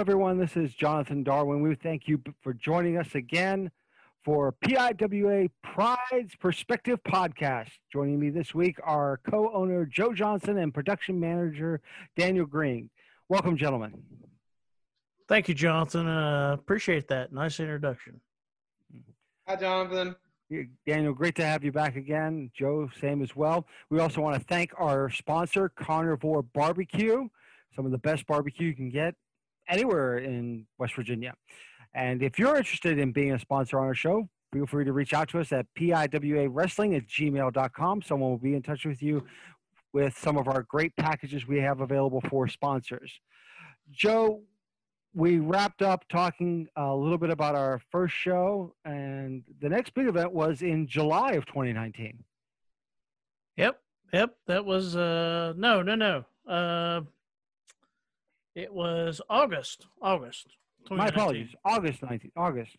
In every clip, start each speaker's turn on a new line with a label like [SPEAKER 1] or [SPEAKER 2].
[SPEAKER 1] everyone. This is Jonathan Darwin. We thank you for joining us again for PIWA Pride's Perspective podcast. Joining me this week are co owner Joe Johnson and production manager Daniel Green. Welcome, gentlemen.
[SPEAKER 2] Thank you, Jonathan. Uh, appreciate that. Nice introduction.
[SPEAKER 3] Hi, Jonathan.
[SPEAKER 1] Daniel, great to have you back again. Joe, same as well. We also want to thank our sponsor, Carnivore Barbecue, some of the best barbecue you can get anywhere in West Virginia. And if you're interested in being a sponsor on our show, feel free to reach out to us at piwawrestling at gmail.com. Someone will be in touch with you with some of our great packages we have available for sponsors. Joe, we wrapped up talking a little bit about our first show, and the next big event was in July of 2019.
[SPEAKER 2] Yep, yep, that was uh no, no, no. Uh it was August, August.
[SPEAKER 1] My apologies, August 19th, August.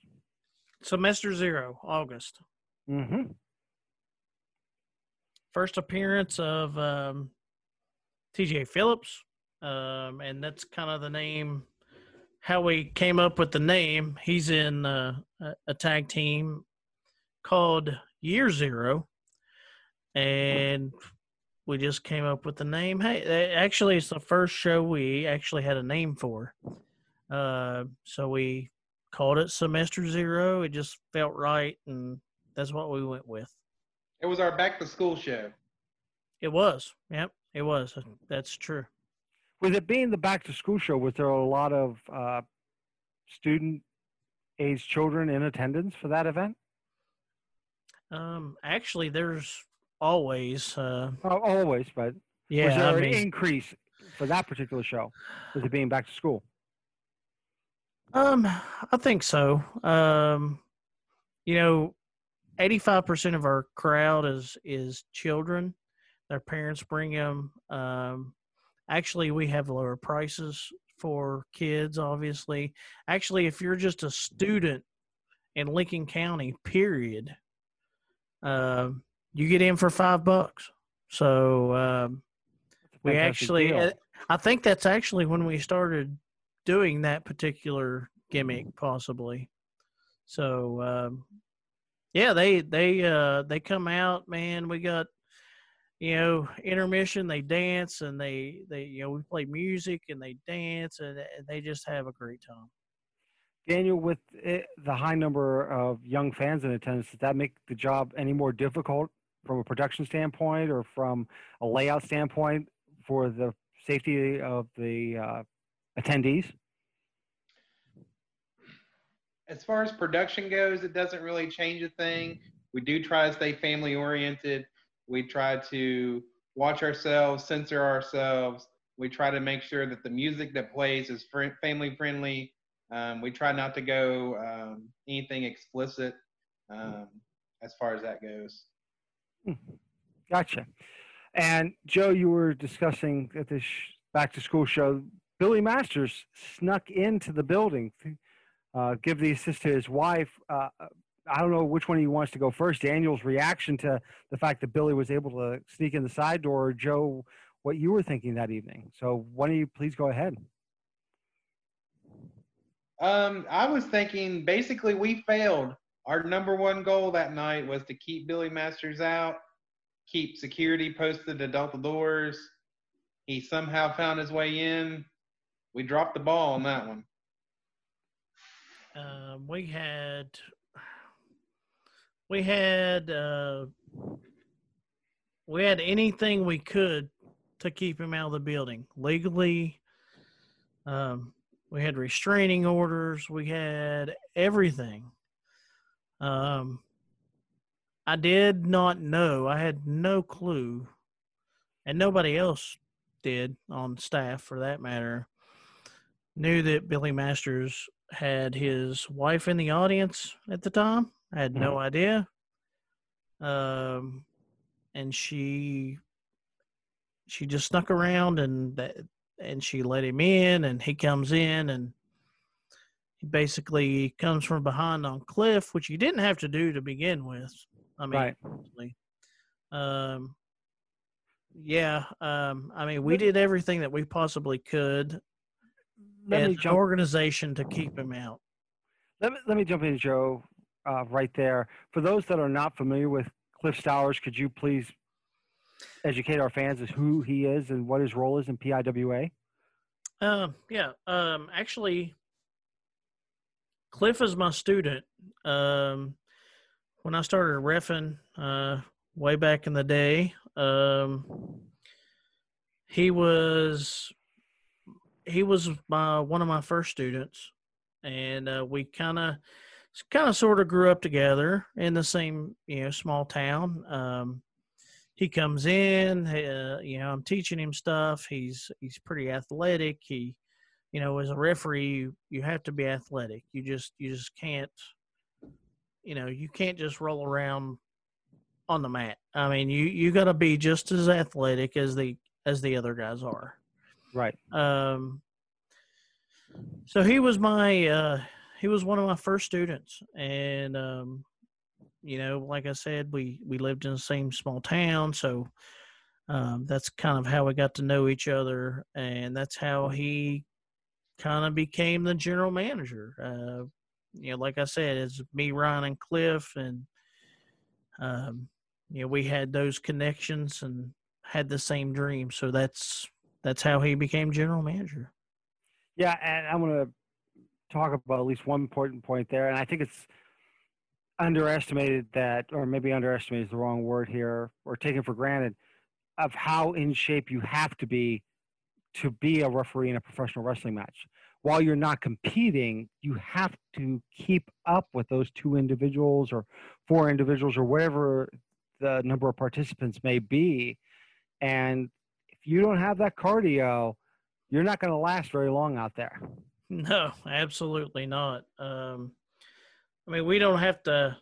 [SPEAKER 2] Semester 0, August.
[SPEAKER 1] Mhm.
[SPEAKER 2] First appearance of um TJ Phillips. Um and that's kind of the name how we came up with the name. He's in uh, a tag team called Year Zero, and we just came up with the name. Hey, actually, it's the first show we actually had a name for. Uh, so we called it Semester Zero. It just felt right, and that's what we went with.
[SPEAKER 3] It was our back to school show.
[SPEAKER 2] It was. Yep, it was. That's true
[SPEAKER 1] with it being the back to school show, was there a lot of uh, student age children in attendance for that event?
[SPEAKER 2] Um, actually, there's always. Uh,
[SPEAKER 1] oh, always, but
[SPEAKER 2] yeah,
[SPEAKER 1] was there
[SPEAKER 2] I
[SPEAKER 1] an
[SPEAKER 2] mean,
[SPEAKER 1] increase for that particular show with it being back to school?
[SPEAKER 2] Um, I think so. Um, you know, eighty-five percent of our crowd is is children. Their parents bring them. Um, Actually, we have lower prices for kids, obviously. Actually, if you're just a student in Lincoln County, period, uh, you get in for five bucks. So um, we actually, deal. I think that's actually when we started doing that particular gimmick, possibly. So um, yeah, they they uh, they come out, man. We got you know, intermission, they dance and they, they, you know, we play music and they dance and, they just have a great time.
[SPEAKER 1] Daniel, with it, the high number of young fans in attendance, does that make the job any more difficult from a production standpoint or from a layout standpoint for the safety of the uh, attendees?
[SPEAKER 3] As far as production goes, it doesn't really change a thing. We do try to stay family oriented. We try to watch ourselves, censor ourselves. We try to make sure that the music that plays is fr- family friendly. Um, we try not to go um, anything explicit um, as far as that goes.
[SPEAKER 1] Hmm. Gotcha. And Joe, you were discussing at this back to school show, Billy Masters snuck into the building, uh, give the assist to his wife. Uh, I don't know which one he wants to go first. Daniel's reaction to the fact that Billy was able to sneak in the side door, or Joe, what you were thinking that evening. So, why don't you please go ahead?
[SPEAKER 3] Um, I was thinking basically we failed. Our number one goal that night was to keep Billy Masters out, keep security posted at the doors. He somehow found his way in. We dropped the ball on that one.
[SPEAKER 2] Um, we had we had uh, we had anything we could to keep him out of the building legally. Um, we had restraining orders. We had everything. Um, I did not know. I had no clue, and nobody else did on staff, for that matter, knew that Billy Masters had his wife in the audience at the time. I had no mm-hmm. idea. Um, and she she just snuck around and that and she let him in, and he comes in and he basically comes from behind on Cliff, which you didn't have to do to begin with. I mean, right. um, yeah, um, I mean, we did everything that we possibly could.
[SPEAKER 1] let
[SPEAKER 2] as an organization to keep him out.
[SPEAKER 1] Let me, let me jump in, Joe, uh, right there. For those that are not familiar with Cliff Stowers, could you please educate our fans as who he is and what his role is in PIWA?
[SPEAKER 2] Um, yeah. Um, actually, Cliff is my student. Um, when I started refing, uh, way back in the day, um, he was he was my one of my first students, and uh, we kind of kind of sort of grew up together in the same you know small town. Um, he comes in, uh, you know, I'm teaching him stuff. He's he's pretty athletic. He, you know, as a referee, you, you have to be athletic. You just you just can't, you know, you can't just roll around on the mat. I mean, you you got to be just as athletic as the as the other guys are.
[SPEAKER 1] Right.
[SPEAKER 2] Um, so he was my uh, he was one of my first students, and um, you know, like I said, we we lived in the same small town, so um, that's kind of how we got to know each other, and that's how he kind of became the general manager. Uh, you know, like I said, it's me, Ryan, and Cliff, and um, you know, we had those connections and had the same dream. So that's that's how he became general manager.
[SPEAKER 1] Yeah, and I'm going to talk about at least one important point there, and I think it's underestimated that, or maybe underestimated is the wrong word here, or taken for granted, of how in shape you have to be to be a referee in a professional wrestling match. While you're not competing, you have to keep up with those two individuals or four individuals or whatever the number of participants may be. And if you don't have that cardio, you're not going to last very long out there.
[SPEAKER 2] No, absolutely not. Um, I mean, we don't have to.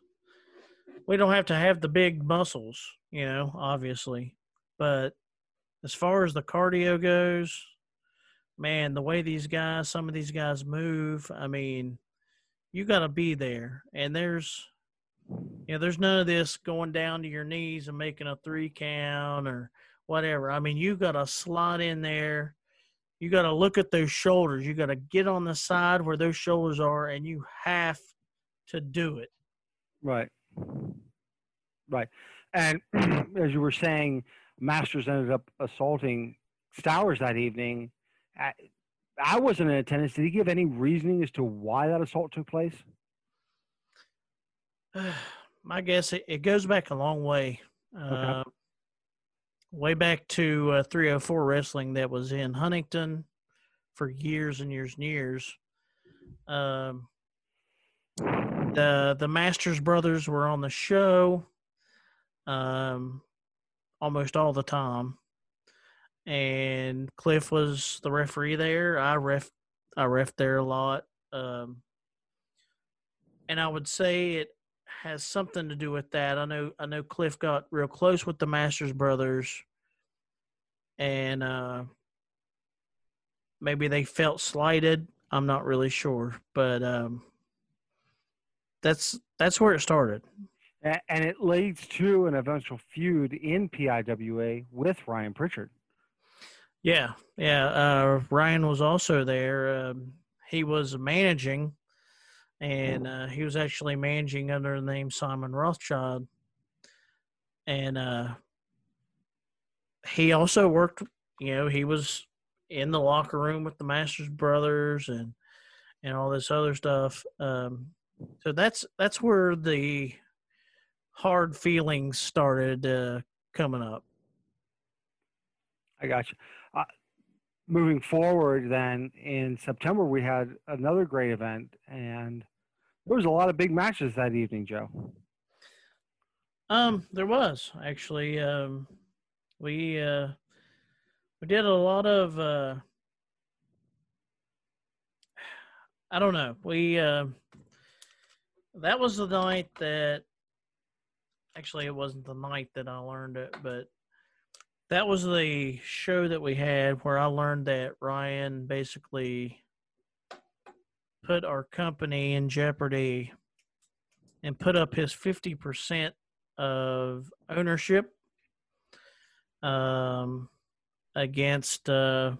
[SPEAKER 2] We don't have to have the big muscles, you know, obviously. But as far as the cardio goes, man, the way these guys, some of these guys move, I mean, you got to be there. And there's, you know, there's none of this going down to your knees and making a three count or whatever. I mean, you got to slot in there. You got to look at those shoulders. You got to get on the side where those shoulders are, and you have to do it.
[SPEAKER 1] Right. Right. And as you were saying, Masters ended up assaulting Stowers that evening. I, I wasn't in attendance. Did he give any reasoning as to why that assault took place?
[SPEAKER 2] My guess it, it goes back a long way. Uh, way back to uh, 304 wrestling that was in Huntington for years and years and years. Um, the the Masters brothers were on the show um, almost all the time, and Cliff was the referee there. I ref I ref there a lot, um, and I would say it has something to do with that. I know I know Cliff got real close with the Masters brothers, and uh, maybe they felt slighted. I'm not really sure, but um, that's that's where it started.
[SPEAKER 1] And it leads to an eventual feud in PIWA with Ryan Pritchard.
[SPEAKER 2] Yeah, yeah. Uh, Ryan was also there. Um, he was managing, and uh, he was actually managing under the name Simon Rothschild. And uh, he also worked. You know, he was in the locker room with the Masters brothers and and all this other stuff. Um, so that's that's where the hard feelings started uh, coming up.
[SPEAKER 1] I got you. Uh, moving forward, then in September we had another great event, and there was a lot of big matches that evening, Joe.
[SPEAKER 2] Um, there was actually. Um, we uh, we did a lot of. Uh, I don't know. We uh, that was the night that. Actually, it wasn't the night that I learned it, but that was the show that we had where I learned that Ryan basically put our company in jeopardy and put up his 50% of ownership um, against uh,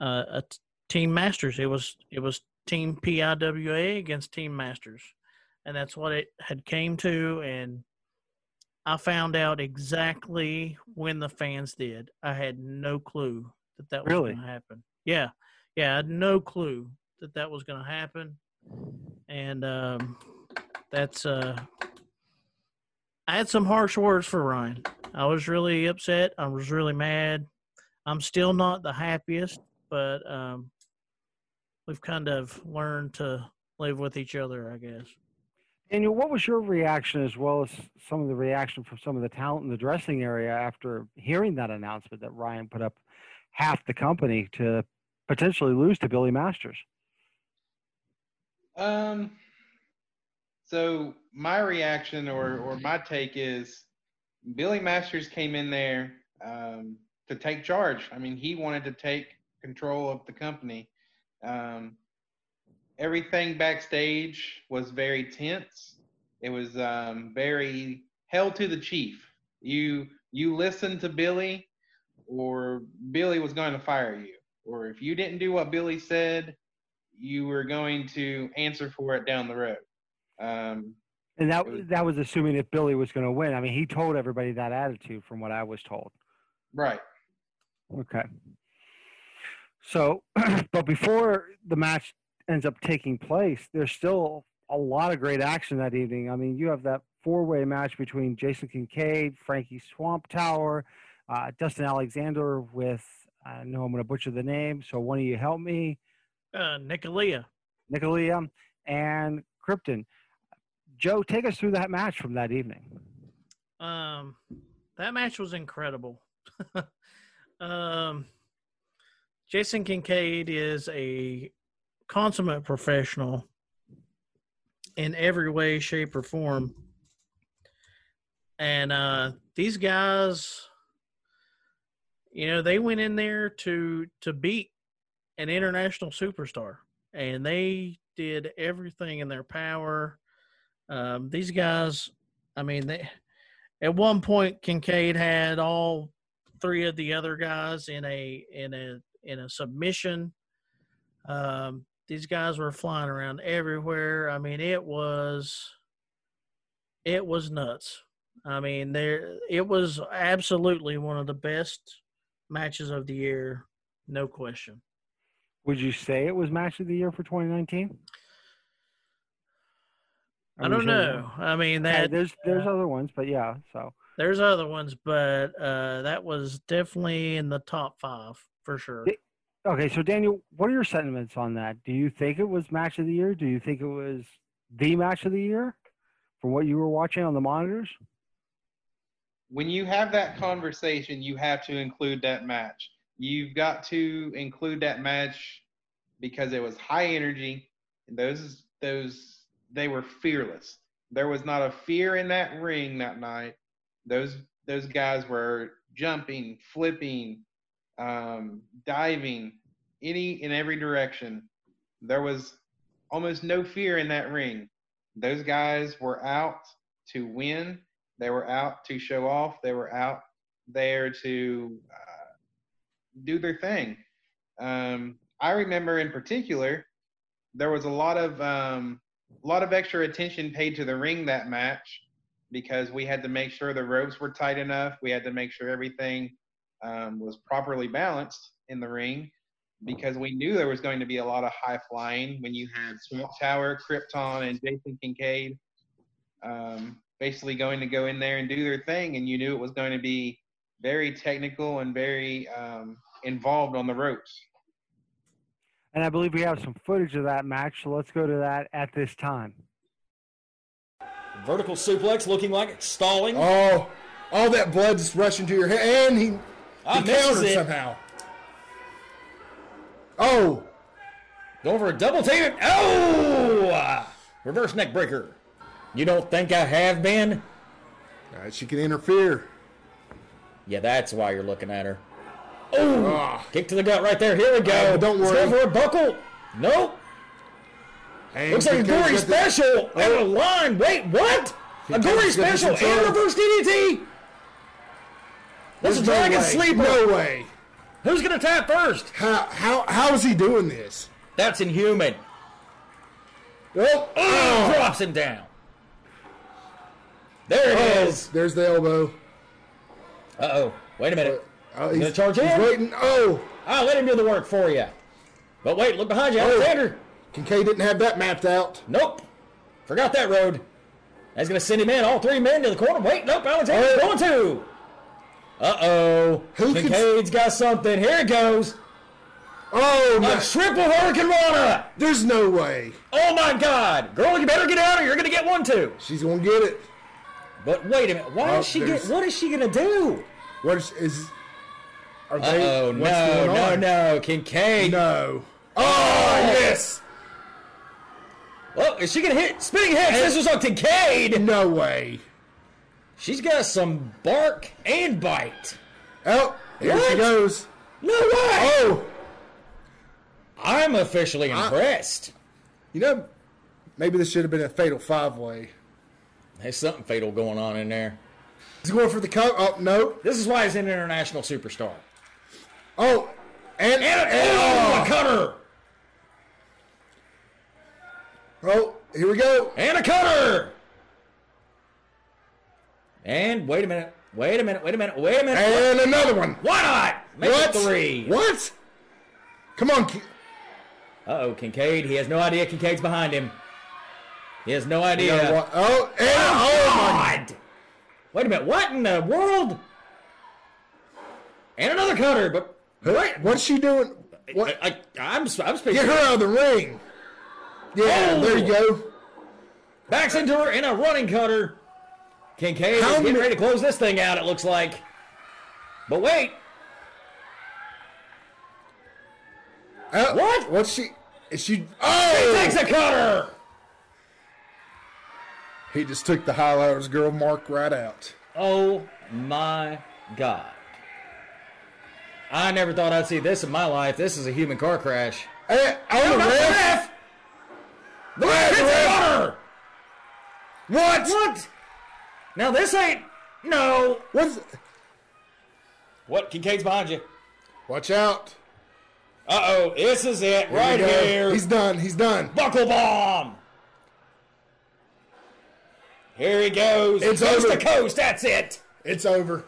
[SPEAKER 2] uh, a, Team Masters. It was it was Team PIWA against Team Masters, and that's what it had came to. And I found out exactly when the fans did. I had no clue that that was
[SPEAKER 1] Really?
[SPEAKER 2] going to happen. Yeah, yeah, I had no clue that that was going to happen, and um, that's uh, I had some harsh words for Ryan. I was really upset. I was really mad. I'm still not the happiest, but um, we've kind of learned to live with each other, I guess.
[SPEAKER 1] Daniel, what was your reaction as well as some of the reaction from some of the talent in the dressing area after hearing that announcement that Ryan put up half the company to potentially lose to Billy Masters?
[SPEAKER 3] Um, so my reaction or or my take is Billy Masters came in there um, to take charge. I mean, he wanted to take control of the company. Um, everything backstage was very tense. It was um, very held to the chief. You you listened to Billy, or Billy was going to fire you. Or if you didn't do what Billy said, you were going to answer for it down the road. Um,
[SPEAKER 1] And that
[SPEAKER 3] was-
[SPEAKER 1] that was assuming that Billy was going to win. I mean, he told everybody that attitude from what I was told.
[SPEAKER 3] right.
[SPEAKER 1] Okay. So, but before the match ends up taking place, there's still a lot of great action that evening. I mean, you have that four-way match between Jason Kincaid, Frankie Swamp Tower, uh, Dustin Alexander with I know I'm going to butcher the name, so one of you help me,
[SPEAKER 2] Uh, Nicolia.
[SPEAKER 1] Nicolia and Krypton. Joe, take us through that match from that evening.
[SPEAKER 2] Um, that match was incredible. um, Jason Kincaid is a consummate professional in every way, shape, or form. And uh, these guys, you know, they went in there to to beat an international superstar, and they did everything in their power. Um, these guys, I mean, they at one point Kincaid had all three of the other guys in a in a in a submission. Um, these guys were flying around everywhere. I mean, it was it was nuts. I mean, there it was absolutely one of the best matches of the year, no question.
[SPEAKER 1] Would you say it was match of the year for 2019?
[SPEAKER 2] I don't know. I mean
[SPEAKER 1] Okay,
[SPEAKER 2] that
[SPEAKER 1] there's there's other ones, but yeah. So
[SPEAKER 2] there's other ones, but uh, that was definitely in the top five for sure.
[SPEAKER 1] Okay, so Daniel, what are your sentiments on that? Do you think it was match of the year? Do you think it was the match of the year from what you were watching on the monitors?
[SPEAKER 3] When you have that conversation, you have to include that match. You've got to include that match because it was high energy. Those those they were fearless. There was not a fear in that ring that night. Those those guys were jumping, flipping, um, diving, any in every direction. There was almost no fear in that ring. Those guys were out to win. They were out to show off. They were out there to uh, do their thing. Um, I remember in particular, there was a lot of um, a lot of extra attention paid to the ring that match because we had to make sure the ropes were tight enough. We had to make sure everything um, was properly balanced in the ring because we knew there was going to be a lot of high flying when you had Swamp Tower, Krypton, and Jason Kincaid um, basically going to go in there and do their thing, and you knew it was going to be very technical and very um, involved on the ropes.
[SPEAKER 1] And I believe we have some footage of that match, so let's go to that at this time.
[SPEAKER 4] Vertical suplex looking like it's stalling.
[SPEAKER 5] Oh, all that blood's rushing to your head, and he,
[SPEAKER 4] Ah,
[SPEAKER 5] he
[SPEAKER 4] misses it.
[SPEAKER 5] somehow. Oh,
[SPEAKER 4] Going for a double team. Oh! Reverse neck breaker. You don't think I have been?
[SPEAKER 5] she can interfere.
[SPEAKER 4] Yeah, that's why you're looking at her. Oh!
[SPEAKER 5] Ah,
[SPEAKER 4] Kick to the gut right there. Here we go.
[SPEAKER 5] Uh, don't
[SPEAKER 4] Let's
[SPEAKER 5] worry.
[SPEAKER 4] go for a buckle. Nope.
[SPEAKER 5] and
[SPEAKER 4] Looks like a gory
[SPEAKER 5] got the-
[SPEAKER 4] special. And a line. Wait, what? A gory special and
[SPEAKER 5] control.
[SPEAKER 4] reverse DDT?
[SPEAKER 5] There's no
[SPEAKER 4] dragon
[SPEAKER 5] way.
[SPEAKER 4] sleeper.
[SPEAKER 5] No way.
[SPEAKER 4] Who's gonna tap first?
[SPEAKER 5] How how how is he doing this?
[SPEAKER 4] That's inhuman.
[SPEAKER 5] Oh,
[SPEAKER 4] Oh, drops him down. There it
[SPEAKER 5] oh,
[SPEAKER 4] is.
[SPEAKER 5] there's the elbow.
[SPEAKER 4] Uh oh. Wait a minute.
[SPEAKER 5] Oh,
[SPEAKER 4] gonna charge
[SPEAKER 5] he's
[SPEAKER 4] in?
[SPEAKER 5] waiting. Oh,
[SPEAKER 4] I'll let him do the work for you. But wait, look behind you,
[SPEAKER 5] Oh.
[SPEAKER 4] Alexander.
[SPEAKER 5] Kincaid didn't have that mapped out.
[SPEAKER 4] Nope. Forgot that road. That's going to send him in, all three men to the corner. Wait, nope, Alexander's
[SPEAKER 5] Oh.
[SPEAKER 4] going to. Uh oh.
[SPEAKER 5] Who
[SPEAKER 4] Kincaid's got something. Here it goes.
[SPEAKER 5] Oh,
[SPEAKER 4] A triple hurricanrana.
[SPEAKER 5] there's no way.
[SPEAKER 4] Oh my God. Girl, you better get out or you're going to get one too.
[SPEAKER 5] She's gonna get it.
[SPEAKER 4] But wait a minute. Why
[SPEAKER 5] Oh,
[SPEAKER 4] is she get? What is she going to do?
[SPEAKER 5] What is, is are they?
[SPEAKER 4] oh. No, no, no. Kincaid.
[SPEAKER 5] no.
[SPEAKER 4] Oh, yes. Oh, is she going to hit? Spinning head scissors on Kincaid.
[SPEAKER 5] No way.
[SPEAKER 4] She's got some bark and bite.
[SPEAKER 5] Oh, here she goes.
[SPEAKER 4] No way!
[SPEAKER 5] Oh,
[SPEAKER 4] I'm officially impressed.
[SPEAKER 5] you know, maybe this should have been a fatal five way.
[SPEAKER 4] There's something fatal going on in there.
[SPEAKER 5] He's going for the cover. Oh no.
[SPEAKER 4] This is why he's an international superstar.
[SPEAKER 5] Oh, and,
[SPEAKER 4] And,
[SPEAKER 5] and-
[SPEAKER 4] oh, a cutter!
[SPEAKER 5] oh, here we go.
[SPEAKER 4] And a cutter! And wait a minute. Wait a minute. Wait a minute. Wait a minute.
[SPEAKER 5] And another one.
[SPEAKER 4] Why not? Make
[SPEAKER 5] what?
[SPEAKER 4] it three.
[SPEAKER 5] What? Come on.
[SPEAKER 4] Uh oh, Kincaid. He has no idea Kincaid's behind him. He has no
[SPEAKER 5] you
[SPEAKER 4] idea.
[SPEAKER 5] know? Oh, and
[SPEAKER 4] Oh,
[SPEAKER 5] oh my.
[SPEAKER 4] God! Wait a minute. What in the world? And another cutter, but wait.
[SPEAKER 5] What's she doing? What?
[SPEAKER 4] I, I, I'm, I'm speaking.
[SPEAKER 5] Get her out of the ring. Yeah,
[SPEAKER 4] Oh.
[SPEAKER 5] there you go.
[SPEAKER 4] Backs into her in a running cutter. Kincaid
[SPEAKER 5] How
[SPEAKER 4] is getting ready to close this thing out, it looks like. But wait.
[SPEAKER 5] Uh,
[SPEAKER 4] What?
[SPEAKER 5] What's she? Is she?
[SPEAKER 4] He
[SPEAKER 5] Oh!
[SPEAKER 4] takes a cutter.
[SPEAKER 5] He just took the highlighters girl mark right out.
[SPEAKER 4] Oh my God. I never thought I'd see this in my life. This is a human car crash.
[SPEAKER 5] Hey, on the
[SPEAKER 4] Not the
[SPEAKER 5] ref.
[SPEAKER 4] The
[SPEAKER 5] Ref,
[SPEAKER 4] hits
[SPEAKER 5] ref. What?
[SPEAKER 4] What? Now this ain't. No.
[SPEAKER 5] What's?
[SPEAKER 4] What? Kincaid's behind you.
[SPEAKER 5] Watch out!
[SPEAKER 4] Uh oh. This is it.
[SPEAKER 5] Here
[SPEAKER 4] right here.
[SPEAKER 5] He's done. He's done.
[SPEAKER 4] Buckle bomb. Here he goes.
[SPEAKER 5] It's
[SPEAKER 4] coast
[SPEAKER 5] over.
[SPEAKER 4] to coast. That's it.
[SPEAKER 5] It's over.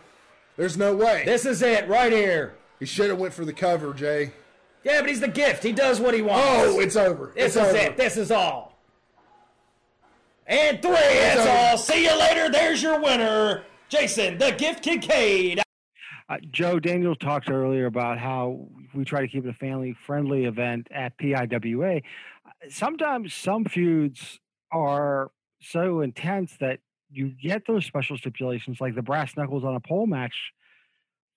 [SPEAKER 5] There's no way.
[SPEAKER 4] This is it right here.
[SPEAKER 5] he should have went for the cover, Jay.
[SPEAKER 4] Yeah, but he's the gift. He does what he wants.
[SPEAKER 5] Oh, it's over.
[SPEAKER 4] this
[SPEAKER 5] it's
[SPEAKER 4] is
[SPEAKER 5] over.
[SPEAKER 4] it. This is all. And three. That's
[SPEAKER 5] over.
[SPEAKER 4] all. See you later. There's your winner, Jason, the gift Kincaid.
[SPEAKER 1] Uh, Joe Daniels talked earlier about how we try to keep it a family friendly event at PIWA. Sometimes some feuds are so intense that you get those special stipulations like the brass knuckles on a pole match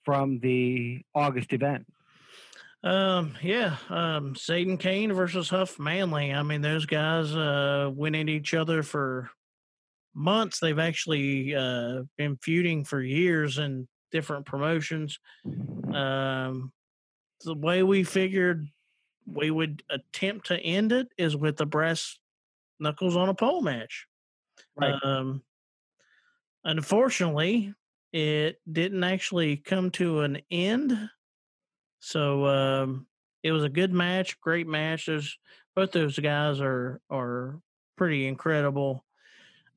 [SPEAKER 1] from the August event.
[SPEAKER 2] Um, yeah, um, Satan Kane versus Huff Manley. I mean, those guys uh, went at each other for months. They've actually uh, been feuding for years in different promotions. Um, the way we figured we would attempt to end it is with the brass knuckles on a pole match.
[SPEAKER 1] Right.
[SPEAKER 2] Um, unfortunately, it didn't actually come to an end. So um, it was a good match, great match. There's both those guys are are pretty incredible,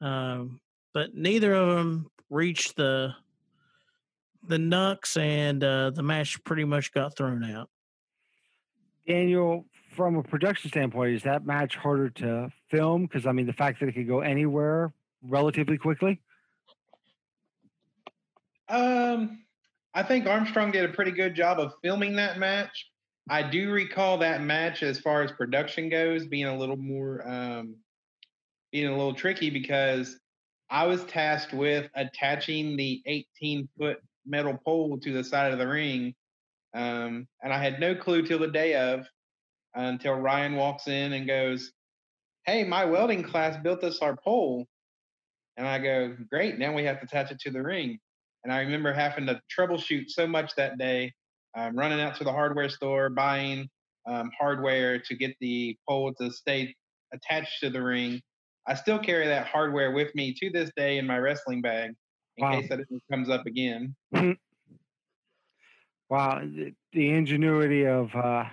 [SPEAKER 2] um, but neither of them reached the the Nux, and uh, the match pretty much got thrown out.
[SPEAKER 1] Daniel, from a production standpoint, is that match harder to film? Because I mean, the fact that it could go anywhere relatively quickly.
[SPEAKER 3] Um, I think Armstrong did a pretty good job of filming that match. I do recall that match as far as production goes being a little more um, being a little tricky because I was tasked with attaching the 18 foot metal pole to the side of the ring, um, and I had no clue till the day of until Ryan walks in and goes, "Hey, my welding class built us our pole," and I go, "Great, now we have to attach it to the ring." And I remember having to troubleshoot so much that day, um, running out to the hardware store, buying um, hardware to get the pole to stay attached to the ring. I still carry that hardware with me to this day in my wrestling bag in
[SPEAKER 1] Wow.
[SPEAKER 3] case that it comes up again.
[SPEAKER 1] Wow, the, the ingenuity of uh,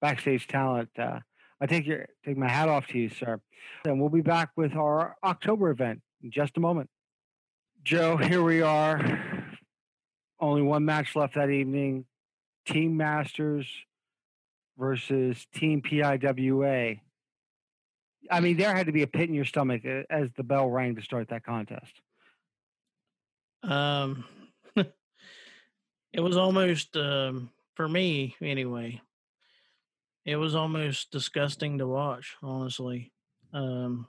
[SPEAKER 1] backstage talent. Uh, I take your take my hat off to you, sir. And we'll be back with our October event in just a moment. Joe, here we are. Only one match left that evening. Team Masters versus Team PIWA. I mean, there had to be a pit in your stomach uh, as the bell rang to start that contest.
[SPEAKER 6] Um, it was almost um, for me anyway. It was almost disgusting to watch, honestly. Um,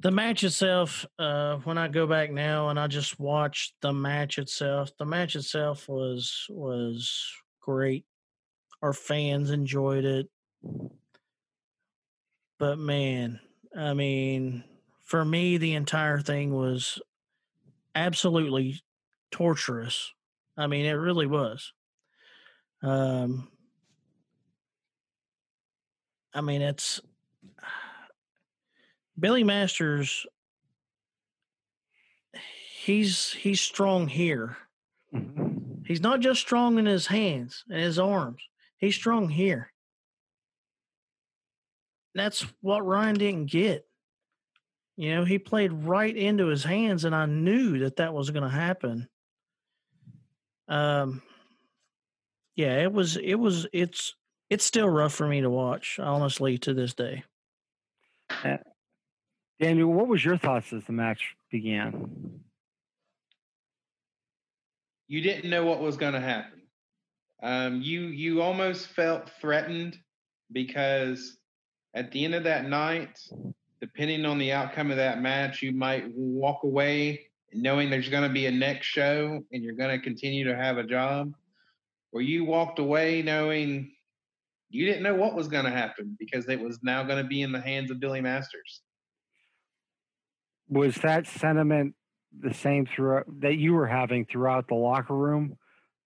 [SPEAKER 6] the match itself, uh, when I go back now and I just watch the match itself, the match itself was was great. Our fans enjoyed it. But man, I mean, for me, the entire thing was absolutely torturous. I mean, it really was. Um, I mean, it's Billy Masters. He's he's strong here.
[SPEAKER 1] Mhm.
[SPEAKER 6] He's not just strong in his hands and his arms. He's strong here. That's what Ryan didn't get. You know, he played right into his hands, and I knew that that was going to happen. Um, yeah, it was. It was. It's. It's still rough for me to watch, honestly, to this day.
[SPEAKER 1] Daniel, what was your thoughts as the match began?
[SPEAKER 3] you didn't know what was going to happen. Um, you you almost felt threatened because at the end of that night, depending on the outcome of that match, you might walk away knowing there's going to be a next show and you're going to continue to have a job, or you walked away knowing you didn't know what was going to happen because it was now going to be in the hands of Billy Masters.
[SPEAKER 1] Was that sentiment the same throughout that you were having throughout the locker room?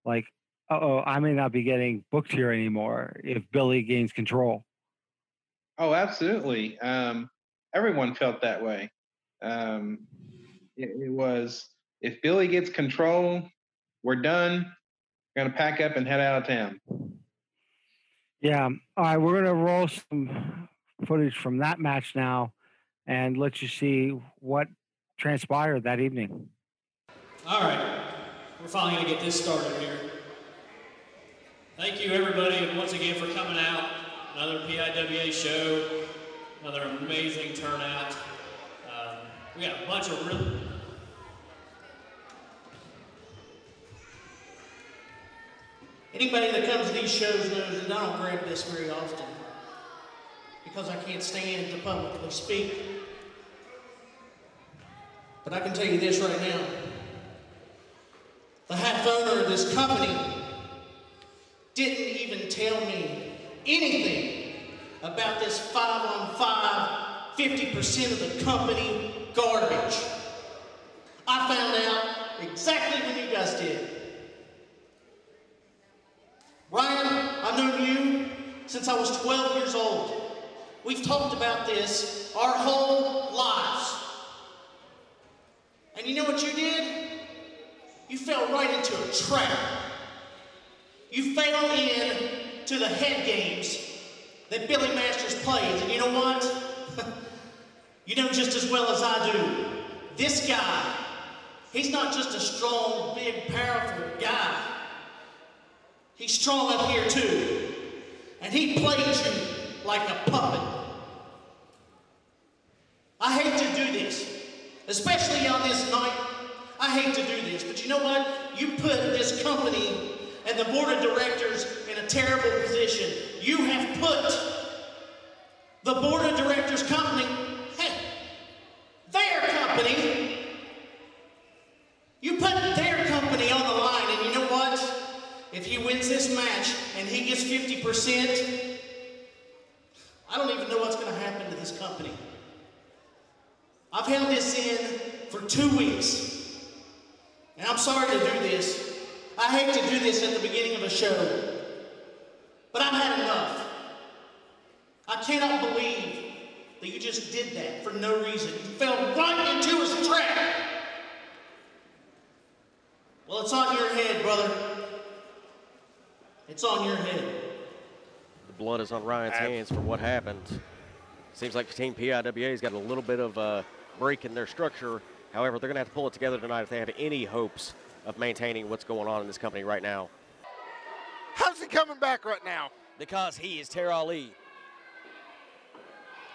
[SPEAKER 1] Like, oh, I may not be getting booked here anymore if Billy gains control.
[SPEAKER 3] Oh, absolutely. Um, everyone felt that way. Um, it, it was if Billy gets control, we're done. We're gonna pack up and head out of town.
[SPEAKER 1] Yeah. All right, we're gonna roll some footage from that match now and let you see what transpired that evening.
[SPEAKER 7] All right, we're finally going to get this started here. Thank you, everybody, once again for coming out. Another PIWA show, another amazing turnout. Um, we got a bunch of really.
[SPEAKER 2] Anybody that comes to these shows knows that I don't grab this very often because I can't stand to publicly speak. But I can tell you this right now. The half owner of this company didn't even tell me anything about this five on five, 50% of the company garbage. I found out exactly when you guys did. Ryan, I've known you since I was 12 years old. We've talked about this our whole lives. And you know what you did? You fell right into a trap. You fell in to the head games that Billy Masters plays. And you know what? you know just as well as I do. This guy, he's not just a strong, big, powerful guy. He's strong up here too. And he plays you like a puppet. I hate to do especially on this night. I hate to do this, but you know what? You put this company and the board of directors in a terrible position. You have put the board of directors company, hey, their company, you put their company on the line, and you know what? If he wins this match and he gets 50%, I don't even know what's going to happen to this company. I've held this in for two weeks. And I'm sorry to do this. I hate to do this at the beginning of a show. But I've had enough. I cannot believe that you just did that for no reason. You fell right into his trap. Well,
[SPEAKER 8] it's on your head, brother. It's on your head.
[SPEAKER 9] The blood is on Ryan's hands for what happened. Seems like Team PIWA's got a little bit of a break in their structure. However, they're going to have to pull it together tonight if they have any hopes of maintaining what's going on in this company right now.
[SPEAKER 10] How's he coming back right now?
[SPEAKER 9] Because he is Tara Ali.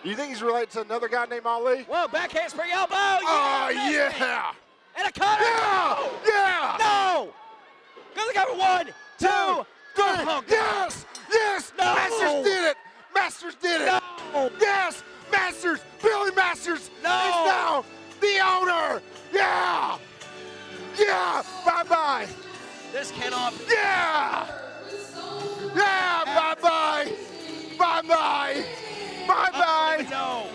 [SPEAKER 10] You think he's related to another guy named Ali?
[SPEAKER 9] Whoa, back handspring elbow!
[SPEAKER 10] Oh,
[SPEAKER 9] Yeah,
[SPEAKER 10] yeah!
[SPEAKER 9] And a cutter!
[SPEAKER 10] Yeah! Yeah!
[SPEAKER 9] No! Go to the cover. One, two,
[SPEAKER 10] Two,
[SPEAKER 9] three.
[SPEAKER 10] three.
[SPEAKER 9] Oh, God.
[SPEAKER 10] Yes! Yes!
[SPEAKER 9] No!
[SPEAKER 10] Masters did it! Masters did it!
[SPEAKER 9] No!
[SPEAKER 10] Yes! Masters! Billy Masters
[SPEAKER 9] No!
[SPEAKER 10] is now the owner! Yeah! Yeah! Bye bye!
[SPEAKER 9] This cannot be.
[SPEAKER 10] Yeah! Yeah! Bye bye! Bye bye! Bye bye!
[SPEAKER 9] Uh, no!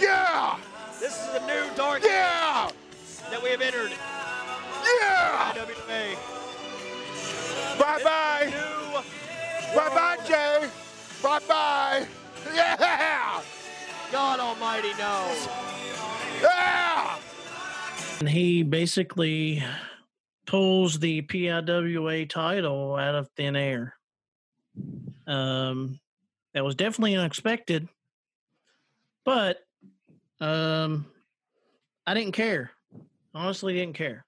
[SPEAKER 10] Yeah!
[SPEAKER 9] This is a new dark
[SPEAKER 10] Yeah!
[SPEAKER 9] that we have entered.
[SPEAKER 10] Yeah!
[SPEAKER 9] IWA.
[SPEAKER 10] Bye bye! Bye bye, Jay! Bye bye! Yeah!
[SPEAKER 9] God Almighty, no!
[SPEAKER 10] Yeah!
[SPEAKER 2] And he basically pulls the PIWA title out of thin air. Um, that was definitely unexpected, but um, I didn't care. Honestly, didn't care.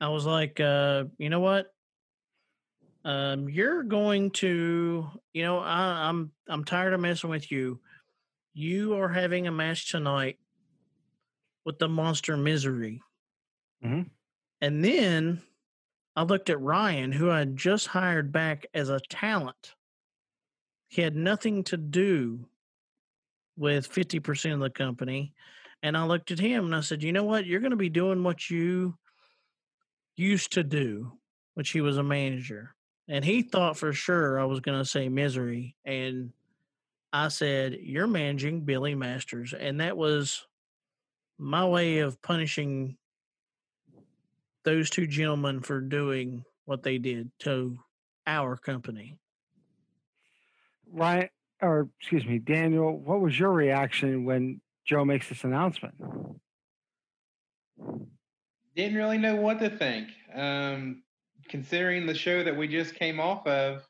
[SPEAKER 2] I was like, uh, you know what? Um, you're going to, you know, I, I'm I'm tired of messing with you. You are having a match tonight with the monster misery.
[SPEAKER 1] Mhm.
[SPEAKER 2] And then I looked at Ryan, who I had just hired back as a talent. He had nothing to do with 50% of the company. And I looked at him and I said, you know what? You're going to be doing what you used to do, which he was a manager. And he thought for sure I was going to say misery. And I said, You're managing Billy Masters. And that was my way of punishing those two gentlemen for doing what they did to our company.
[SPEAKER 1] Ryan, or excuse me, Daniel, what was your reaction when Joe makes this announcement?
[SPEAKER 3] Didn't really know what to think. Um, considering the show that we just came off of,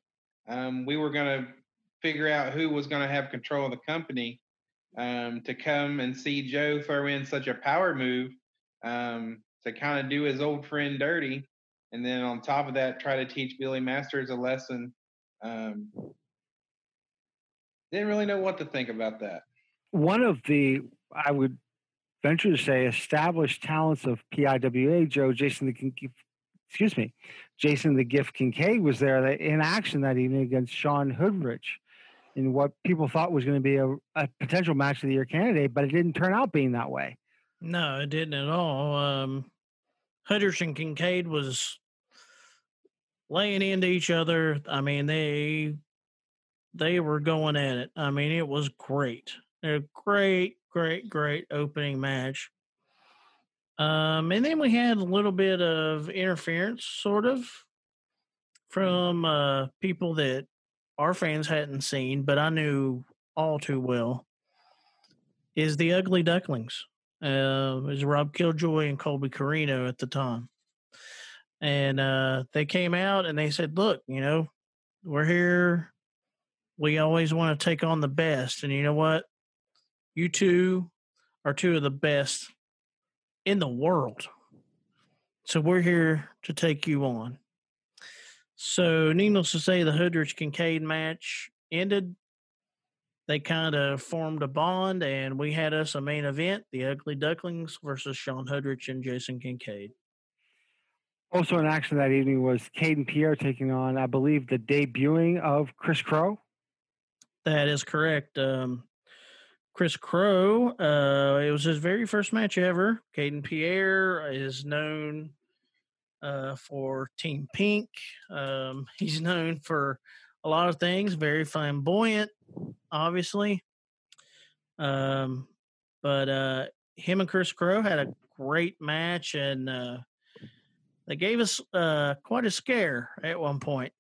[SPEAKER 3] um, we were going to figure out who was going to have control of the company. Um, to come and see Joe throw in such a power move um, to kind of do his old friend dirty, and then on top of that, try to teach Billy Masters a lesson. Um, didn't really know what to think about that.
[SPEAKER 1] One of the, I would venture to say, established talents of PIWA, Joe, Jason the, Kin- excuse me, Jason the Gift Kincaid was there in action that evening against Sean Hoodrich in what people thought was going to be a, a potential match of the year candidate, but it didn't turn out being that way.
[SPEAKER 2] No, it didn't at all. Um, Hudders Kincaid was laying into each other. I mean, they they were going at it. I mean, it was great. A great, great, great opening match. Um, and then we had a little bit of interference, sort of, from uh, people that our fans hadn't seen, but I knew all too well. Is the Ugly Ducklings? Uh, was Rob Killjoy and Colby Corino at the time, and uh, they came out and they said, "Look, you know, we're here. We always want to take on the best, and you know what? You two are two of the best in the world. So we're here to take you on." So, needless to say, the Hoodrich Kincaid match ended. They kind of formed a bond, and we had us a main event: the Ugly Ducklings versus Sean Hoodrich and Jason Kincaid.
[SPEAKER 1] Also in action that evening was Caden Pierre taking on, I believe, the debuting of Chris Crow.
[SPEAKER 2] That is correct. Um, Chris Crow, uh, it was his very first match ever. Caden Pierre is known uh, for Team Pink. Um, he's known for a lot of things, very flamboyant, obviously. Um, but uh, him and Chris Crow had a great match, and uh, they gave us uh, quite a scare at one point.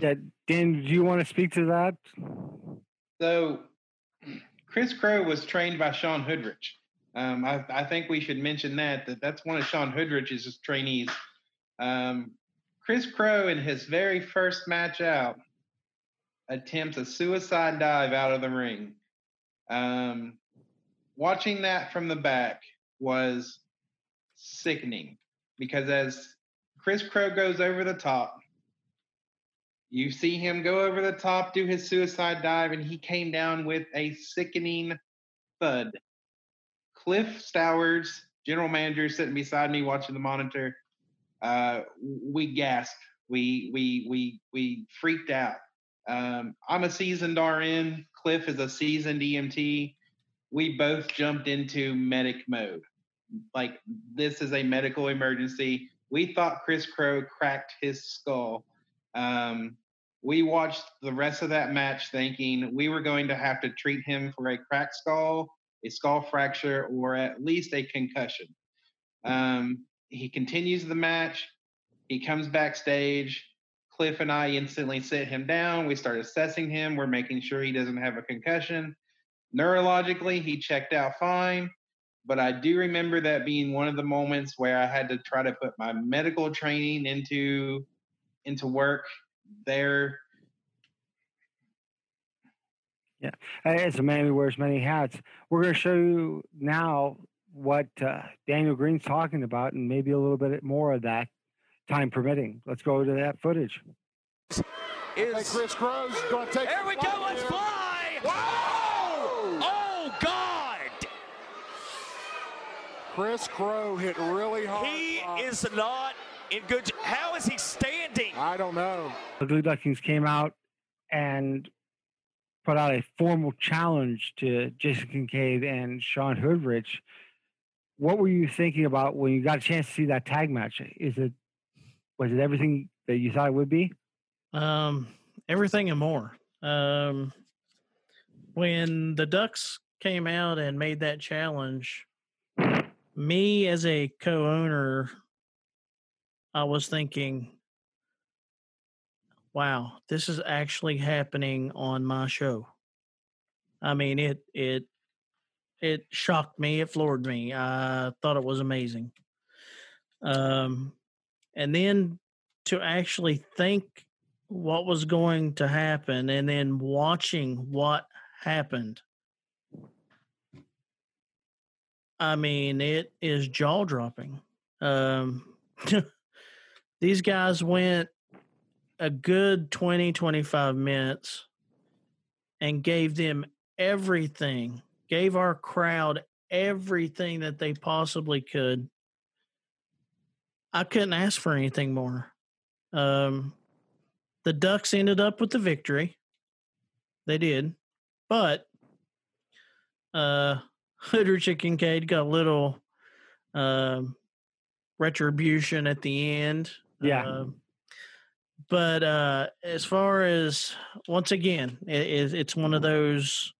[SPEAKER 1] Yeah, Dan, do you want to speak to that?
[SPEAKER 3] So, Chris Crow was trained by Sean Hoodrich. Um, I, I think we should mention that that that's one of Sean Hoodrich's trainees. Um, Chris Crow, in his very first match out, attempts a suicide dive out of the ring. Um, watching that from the back was sickening because as Chris Crow goes over the top, you see him go over the top, do his suicide dive, and he came down with a sickening thud. Cliff Stowers, general manager, sitting beside me watching the monitor. Uh, we gasped. We we we we freaked out. Um, I'm a seasoned RN. Cliff is a seasoned EMT. We both jumped into medic mode. Like this is a medical emergency. We thought Chris Crow cracked his skull. Um, we watched the rest of that match thinking we were going to have to treat him for a cracked skull, a skull fracture, or at least a concussion. Um, he continues the match. He comes backstage. Cliff and I instantly sit him down. We start assessing him. We're making sure he doesn't have a concussion. Neurologically, he checked out fine. But I do remember that being one of the moments where I had to try to put my medical training into into work there.
[SPEAKER 1] Yeah, as a man who wears many hats, we're going to show you now what uh, Daniel Green's talking about, and maybe a little bit more of that, time permitting. Let's go to that footage.
[SPEAKER 10] Is hey, Chris Crow's going to take.
[SPEAKER 11] There we go. Let's
[SPEAKER 10] here.
[SPEAKER 11] fly.
[SPEAKER 10] Whoa!
[SPEAKER 11] Oh God!
[SPEAKER 10] Chris Crow hit really hard.
[SPEAKER 11] He is not in good. How is he standing?
[SPEAKER 10] I don't know.
[SPEAKER 1] The Blue Ducklings came out and put out a formal challenge to Jason Kincaid and Sean Hoodrich. What were you thinking about when you got a chance to see that tag match? Is it was it everything that you thought it would be?
[SPEAKER 2] Um, everything and more. Um, when the Ducks came out and made that challenge, me as a co-owner, I was thinking, wow, this is actually happening on my show. I mean, it it it shocked me, it floored me. I thought it was amazing. Um, and then to actually think what was going to happen, and then watching what happened. I mean, it is jaw dropping. Um, these guys went a good 20, 25 minutes and gave them everything, gave our crowd everything that they possibly could. I couldn't ask for anything more. Um, the Ducks ended up with the victory. They did. But uh Hoodrich and Kincaid got a little um retribution at the end.
[SPEAKER 1] Yeah.
[SPEAKER 2] Uh, but uh, as far as once again, it, it's one of those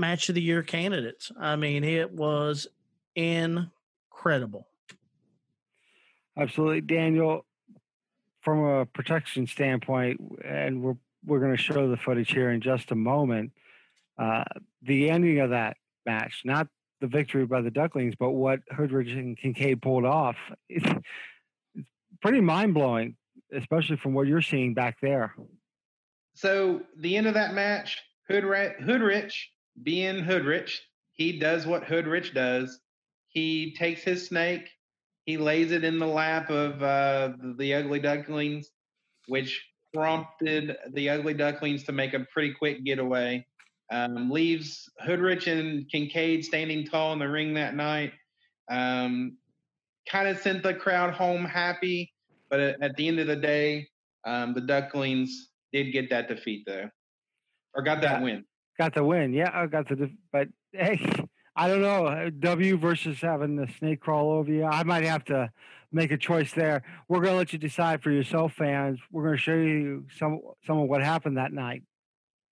[SPEAKER 2] match of the year candidates. I mean, it was incredible.
[SPEAKER 1] Absolutely, Daniel. From a protection standpoint, and we're we're going to show the footage here in just a moment. Uh, the ending of that match, not the victory by the Ducklings, but what Hoodrich and Kincaid pulled off. It's, it's pretty mind blowing, especially from what you're seeing back there.
[SPEAKER 3] So the end of that match, Hoodrich, Hoodrich being Hoodrich, he does what Hoodrich does. He takes his snake, he lays it in the lap of uh, the, Ugly Ducklings, which prompted the Ugly Ducklings to make a pretty quick getaway. Um, leaves Hoodrich and Kincaid standing tall in the ring that night. Um, kind of sent the crowd home happy, but at, at the end of the day, um, the Ducklings did get that defeat though, or got that win.
[SPEAKER 1] Got the win, yeah. I got the, but hey, I don't know. uh, W versus having the snake crawl over you. I might have to make a choice there. We're going to let you decide for yourself, fans. We're going to show you some some of what happened that night.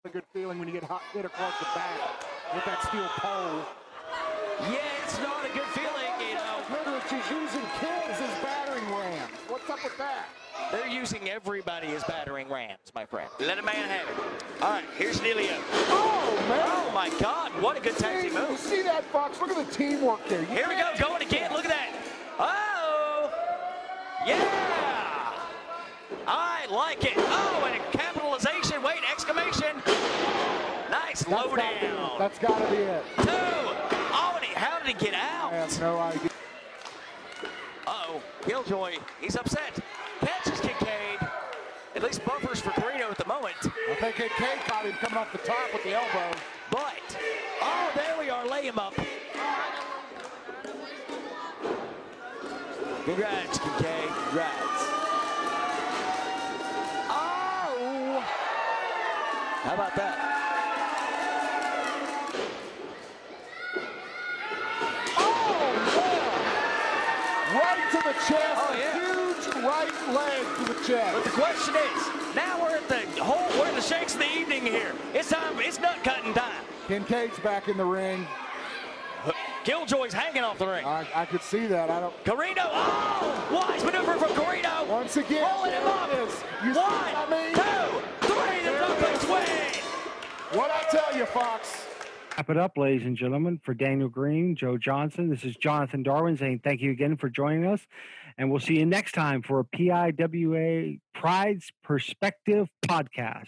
[SPEAKER 10] A good feeling when you get hot, hit across the back with that steel pole.
[SPEAKER 11] Yeah, it's not a good feeling, you know.
[SPEAKER 10] Hoodrich is using kids as battering rams. What's up with that?
[SPEAKER 11] They're using everybody as battering rams, my friend. Let a man have it. All right, here's Neilio.
[SPEAKER 10] Oh, man.
[SPEAKER 11] Oh my God, what a good tag team
[SPEAKER 10] You
[SPEAKER 11] move.
[SPEAKER 10] see that, Fox? Look at the teamwork there. You
[SPEAKER 11] Here we go, going again.
[SPEAKER 10] that.
[SPEAKER 11] Look at that. Oh! Yeah! I like it. Oh, and a capitalization. Wait, exclamation. Nice
[SPEAKER 10] That's
[SPEAKER 11] low
[SPEAKER 10] gotta be
[SPEAKER 11] down.
[SPEAKER 10] That's got to be it.
[SPEAKER 11] Two. Oh, and he, how did he get out?
[SPEAKER 10] I have no idea.
[SPEAKER 11] Uh-oh, Killjoy, he's upset. Catches Kincaid. At least buffers for Corino at the moment.
[SPEAKER 10] I think Kincaid caught him coming off the top with the elbow.
[SPEAKER 11] But, oh, there we are. Lay him up. Congrats, Kincaid. Congrats. Oh! How about that?
[SPEAKER 10] Oh, right to the chest.
[SPEAKER 11] Oh, yeah.
[SPEAKER 10] Right leg to the
[SPEAKER 11] But the question is, now we're at the whole, we're at the shakes of the evening here. It's time, it's nut cutting time.
[SPEAKER 10] Kincaid's back in the ring.
[SPEAKER 11] Killjoy's hanging off the ring.
[SPEAKER 10] I, I could see that. I don't.
[SPEAKER 11] Corino, oh! Wise maneuver from Corino.
[SPEAKER 10] Once again,
[SPEAKER 11] Rolling him up.
[SPEAKER 10] You
[SPEAKER 11] One,
[SPEAKER 10] I mean?
[SPEAKER 11] two, three, the double swing.
[SPEAKER 10] What I tell you, Fox.
[SPEAKER 1] Wrap it up, ladies and gentlemen. For Daniel Green, Joe Johnson, this is Jonathan Darwin saying thank you again for joining us. And we'll see you next time for a PIWA Pride's Perspective podcast.